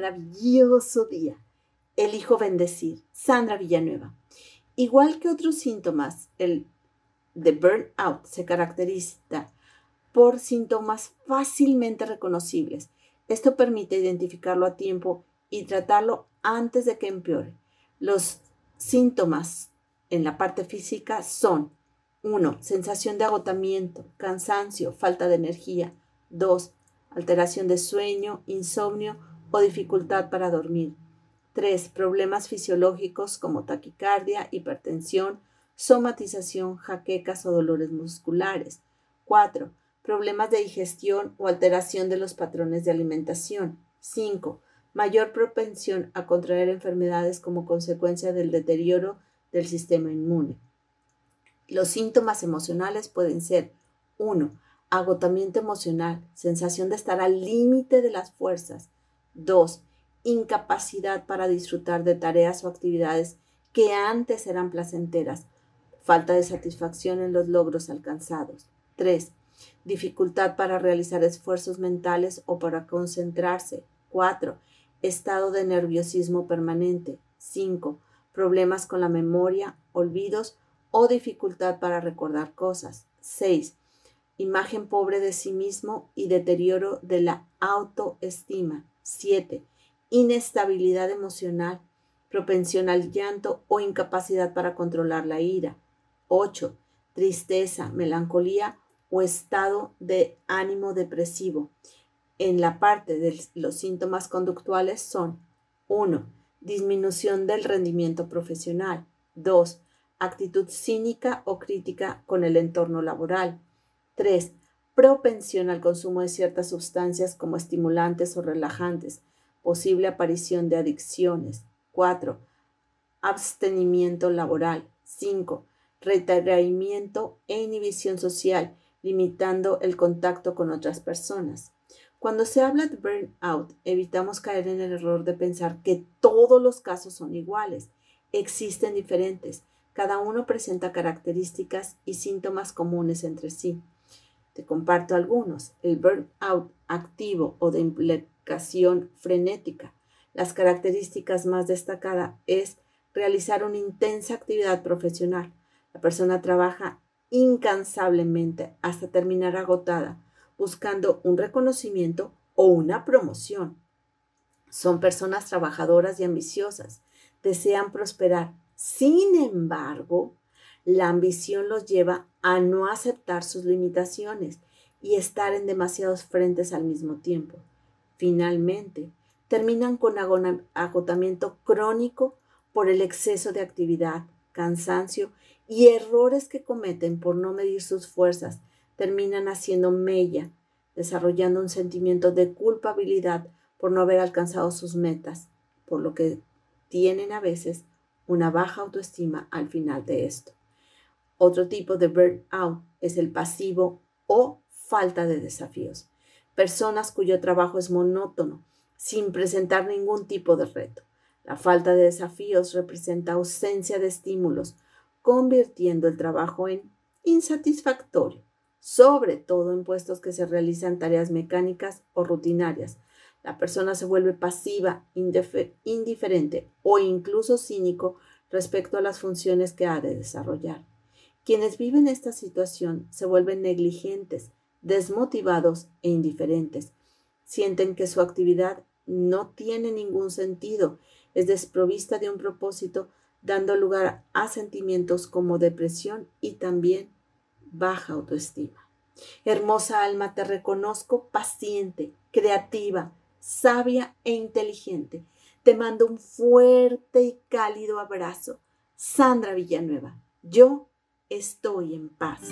maravilloso día. Elijo bendecir. Sandra Villanueva. Igual que otros síntomas, el de burnout se caracteriza por síntomas fácilmente reconocibles. Esto permite identificarlo a tiempo y tratarlo antes de que empeore. Los síntomas en la parte física son 1. Sensación de agotamiento, cansancio, falta de energía. 2. Alteración de sueño, insomnio o dificultad para dormir. 3. Problemas fisiológicos como taquicardia, hipertensión, somatización, jaquecas o dolores musculares. 4. Problemas de digestión o alteración de los patrones de alimentación. 5. Mayor propensión a contraer enfermedades como consecuencia del deterioro del sistema inmune. Los síntomas emocionales pueden ser 1. Agotamiento emocional, sensación de estar al límite de las fuerzas. 2. Incapacidad para disfrutar de tareas o actividades que antes eran placenteras. Falta de satisfacción en los logros alcanzados. 3. Dificultad para realizar esfuerzos mentales o para concentrarse. 4. Estado de nerviosismo permanente. 5. Problemas con la memoria, olvidos o dificultad para recordar cosas. 6. Imagen pobre de sí mismo y deterioro de la autoestima. 7. Inestabilidad emocional, propensión al llanto o incapacidad para controlar la ira. 8. Tristeza, melancolía o estado de ánimo depresivo. En la parte de los síntomas conductuales son 1. Disminución del rendimiento profesional. 2 actitud cínica o crítica con el entorno laboral. 3. Propensión al consumo de ciertas sustancias como estimulantes o relajantes, posible aparición de adicciones. 4. Abstenimiento laboral. 5. Retraimiento e inhibición social, limitando el contacto con otras personas. Cuando se habla de burnout, evitamos caer en el error de pensar que todos los casos son iguales. Existen diferentes cada uno presenta características y síntomas comunes entre sí. Comparto algunos. El burnout activo o de implicación frenética. Las características más destacadas es realizar una intensa actividad profesional. La persona trabaja incansablemente hasta terminar agotada, buscando un reconocimiento o una promoción. Son personas trabajadoras y ambiciosas. Desean prosperar, sin embargo, la ambición los lleva a no aceptar sus limitaciones y estar en demasiados frentes al mismo tiempo. Finalmente, terminan con agotamiento crónico por el exceso de actividad, cansancio y errores que cometen por no medir sus fuerzas. Terminan haciendo mella, desarrollando un sentimiento de culpabilidad por no haber alcanzado sus metas, por lo que tienen a veces una baja autoestima al final de esto. Otro tipo de burnout es el pasivo o falta de desafíos. Personas cuyo trabajo es monótono, sin presentar ningún tipo de reto. La falta de desafíos representa ausencia de estímulos, convirtiendo el trabajo en insatisfactorio, sobre todo en puestos que se realizan tareas mecánicas o rutinarias, la persona se vuelve pasiva, indiferente o incluso cínico respecto a las funciones que ha de desarrollar. Quienes viven esta situación se vuelven negligentes, desmotivados e indiferentes. Sienten que su actividad no tiene ningún sentido, es desprovista de un propósito, dando lugar a sentimientos como depresión y también baja autoestima. Hermosa alma, te reconozco paciente, creativa, sabia e inteligente. Te mando un fuerte y cálido abrazo. Sandra Villanueva, yo estoy en paz.